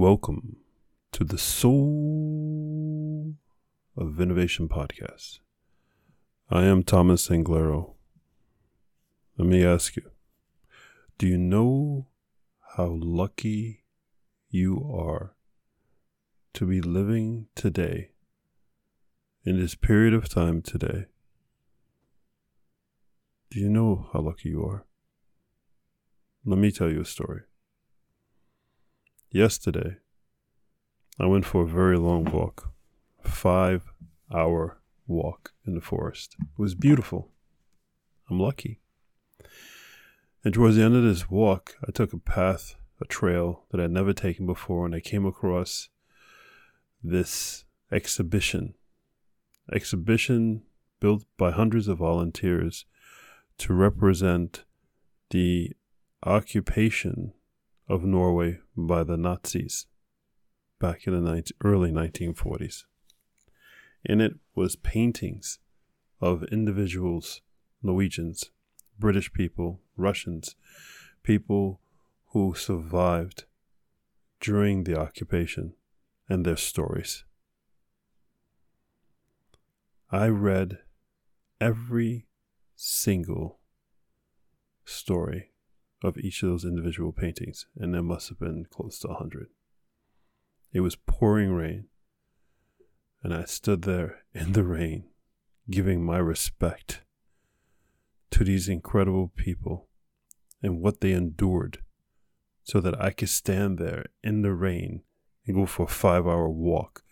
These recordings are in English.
Welcome to the Soul of Innovation podcast. I am Thomas Anglero. Let me ask you do you know how lucky you are to be living today in this period of time today? Do you know how lucky you are? Let me tell you a story. Yesterday, I went for a very long walk, five hour walk in the forest. It was beautiful. I'm lucky. And towards the end of this walk, I took a path, a trail that I'd never taken before, and I came across this exhibition. Exhibition built by hundreds of volunteers to represent the occupation of Norway by the Nazis back in the 19, early 1940s. In it was paintings of individuals, Norwegians, British people, Russians, people who survived during the occupation and their stories. I read every single story of each of those individual paintings, and there must have been close to a hundred. It was pouring rain, and I stood there in the rain, giving my respect to these incredible people and what they endured so that I could stand there in the rain and go for a five hour walk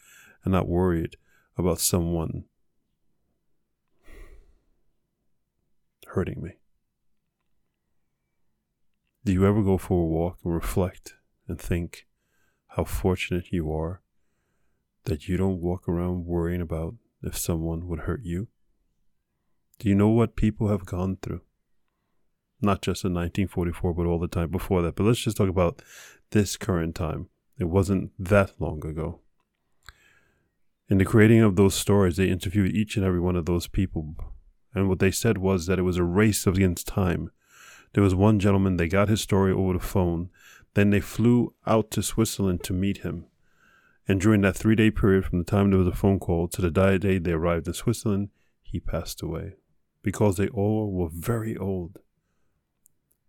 and not worried about someone hurting me. Do you ever go for a walk and reflect and think how fortunate you are that you don't walk around worrying about if someone would hurt you? Do you know what people have gone through? Not just in 1944, but all the time before that. But let's just talk about this current time. It wasn't that long ago. In the creating of those stories, they interviewed each and every one of those people. And what they said was that it was a race against time there was one gentleman, they got his story over the phone. Then they flew out to Switzerland to meet him. And during that three day period from the time there was a phone call to the day they arrived in Switzerland, he passed away because they all were very old.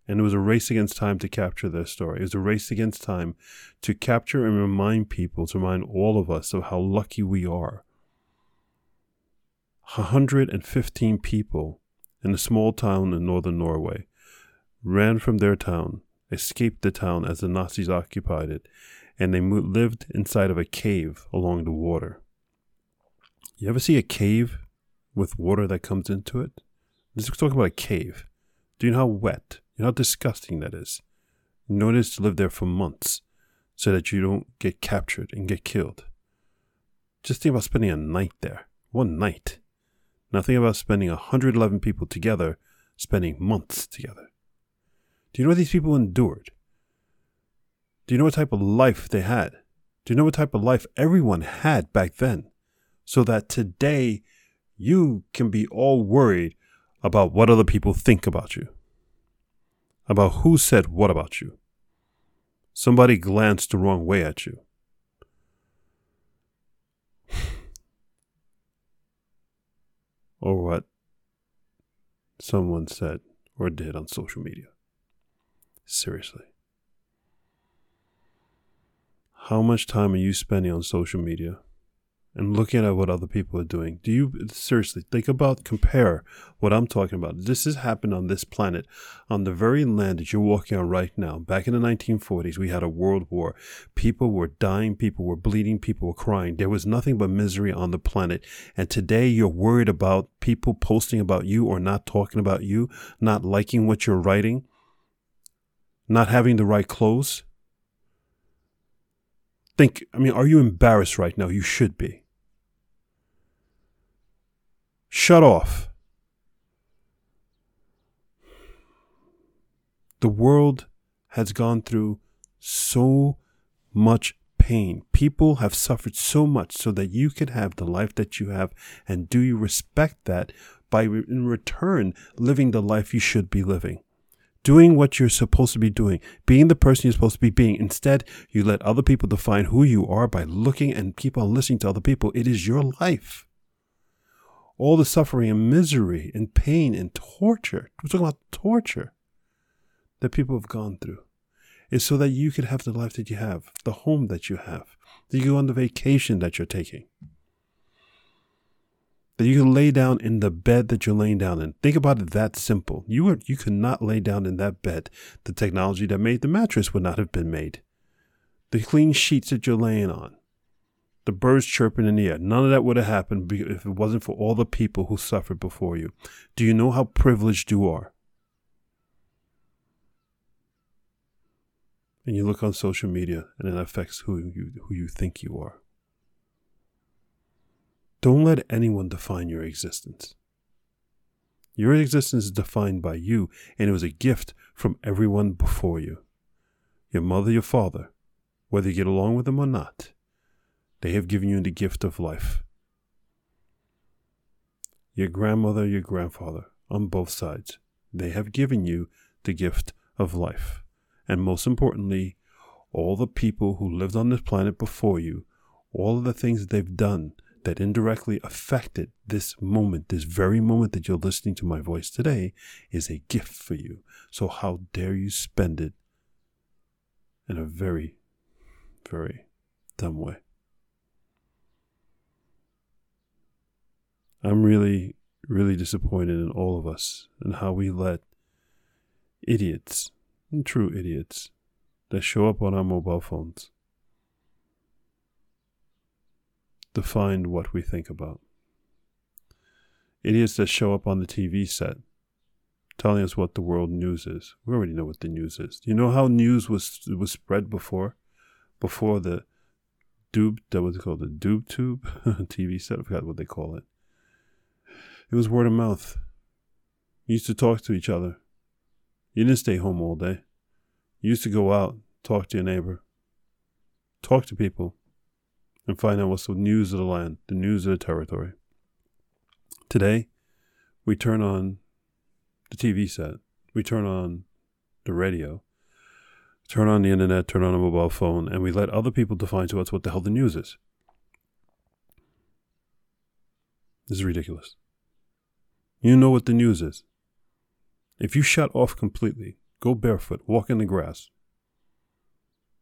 And it was a race against time to capture their story. It was a race against time to capture and remind people, to remind all of us of how lucky we are. 115 people in a small town in northern Norway ran from their town, escaped the town as the Nazis occupied it, and they mo- lived inside of a cave along the water. You ever see a cave with water that comes into it? Let's talk about a cave. Do you know how wet, you know how disgusting that is? You know is to live there for months so that you don't get captured and get killed. Just think about spending a night there. One night. Nothing about spending 111 people together, spending months together. Do you know what these people endured? Do you know what type of life they had? Do you know what type of life everyone had back then? So that today you can be all worried about what other people think about you, about who said what about you. Somebody glanced the wrong way at you. or what someone said or did on social media. Seriously. How much time are you spending on social media and looking at what other people are doing? Do you seriously think about, compare what I'm talking about? This has happened on this planet, on the very land that you're walking on right now. Back in the 1940s, we had a world war. People were dying, people were bleeding, people were crying. There was nothing but misery on the planet. And today you're worried about people posting about you or not talking about you, not liking what you're writing not having the right clothes? Think, I mean, are you embarrassed right now? You should be. Shut off. The world has gone through so much pain. People have suffered so much so that you could have the life that you have. And do you respect that by, in return, living the life you should be living? Doing what you're supposed to be doing, being the person you're supposed to be being. Instead, you let other people define who you are by looking and keep on listening to other people. It is your life. All the suffering and misery and pain and torture, we're talking about torture that people have gone through, is so that you could have the life that you have, the home that you have, that you go on the vacation that you're taking that you can lay down in the bed that you're laying down in. Think about it that simple. You were, you could not lay down in that bed. The technology that made the mattress would not have been made. The clean sheets that you're laying on. The birds chirping in the air. None of that would have happened if it wasn't for all the people who suffered before you. Do you know how privileged you are? And you look on social media and it affects who you, who you think you are. Don't let anyone define your existence. Your existence is defined by you, and it was a gift from everyone before you. Your mother, your father, whether you get along with them or not, they have given you the gift of life. Your grandmother, your grandfather, on both sides, they have given you the gift of life. And most importantly, all the people who lived on this planet before you, all of the things they've done that indirectly affected this moment, this very moment that you're listening to my voice today, is a gift for you. So, how dare you spend it in a very, very dumb way? I'm really, really disappointed in all of us and how we let idiots, true idiots, that show up on our mobile phones define what we think about. Idiots that show up on the TV set telling us what the world news is. We already know what the news is. Do you know how news was was spread before? Before the doob that was called the doob tube TV set. I forgot what they call it. It was word of mouth. You used to talk to each other. You didn't stay home all day. You used to go out, talk to your neighbor, talk to people and find out what's the news of the land, the news of the territory. Today, we turn on the TV set, we turn on the radio, turn on the internet, turn on a mobile phone, and we let other people define to us what the hell the news is. This is ridiculous. You know what the news is. If you shut off completely, go barefoot, walk in the grass,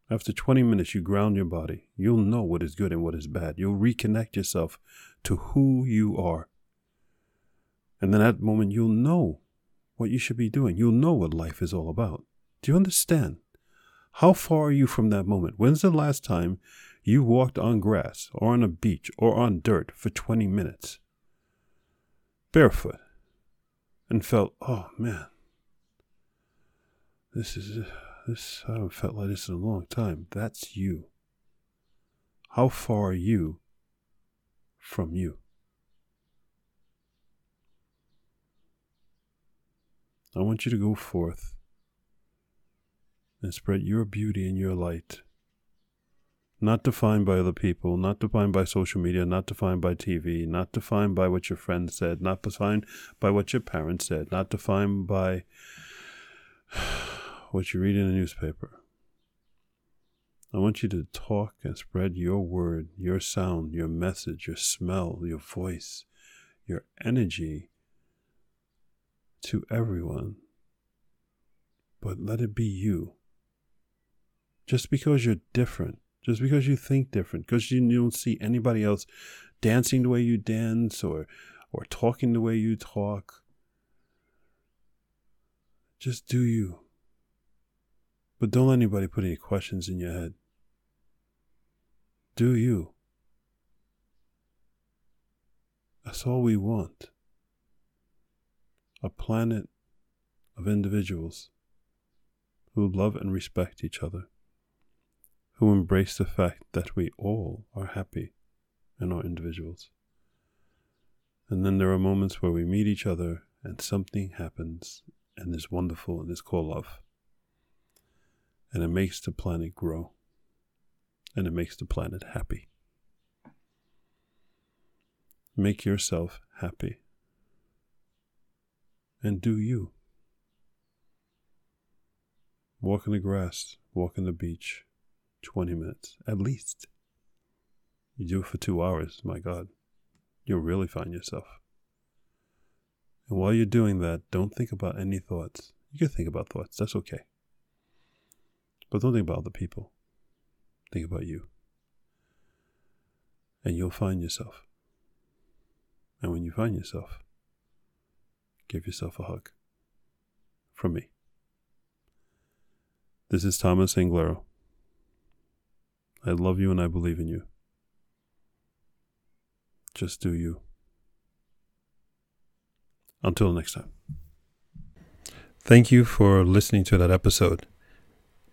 after 20 minutes, you ground your body. You'll know what is good and what is bad. You'll reconnect yourself to who you are. And then at that moment, you'll know what you should be doing. You'll know what life is all about. Do you understand? How far are you from that moment? When's the last time you walked on grass or on a beach or on dirt for 20 minutes? Barefoot. And felt, oh man, this is. This I haven't felt like this in a long time. That's you. How far are you from you? I want you to go forth and spread your beauty and your light. Not defined by other people, not defined by social media, not defined by TV, not defined by what your friends said, not defined by what your parents said, not defined by what you read in a newspaper. I want you to talk and spread your word, your sound, your message, your smell, your voice, your energy to everyone. But let it be you. Just because you're different, just because you think different, because you don't see anybody else dancing the way you dance or, or talking the way you talk, just do you. But don't let anybody put any questions in your head. Do you? That's all we want. A planet of individuals who love and respect each other, who embrace the fact that we all are happy and are individuals. And then there are moments where we meet each other and something happens and is wonderful and is called love and it makes the planet grow and it makes the planet happy. Make yourself happy and do you. walk in the grass, walk in the beach, 20 minutes at least. You do it for two hours, my God, you'll really find yourself. And while you're doing that, don't think about any thoughts. You can think about thoughts, that's okay. But don't think about other people. Think about you. And you'll find yourself. And when you find yourself, give yourself a hug. From me. This is Thomas Anglero. I love you and I believe in you. Just do you. Until next time. Thank you for listening to that episode.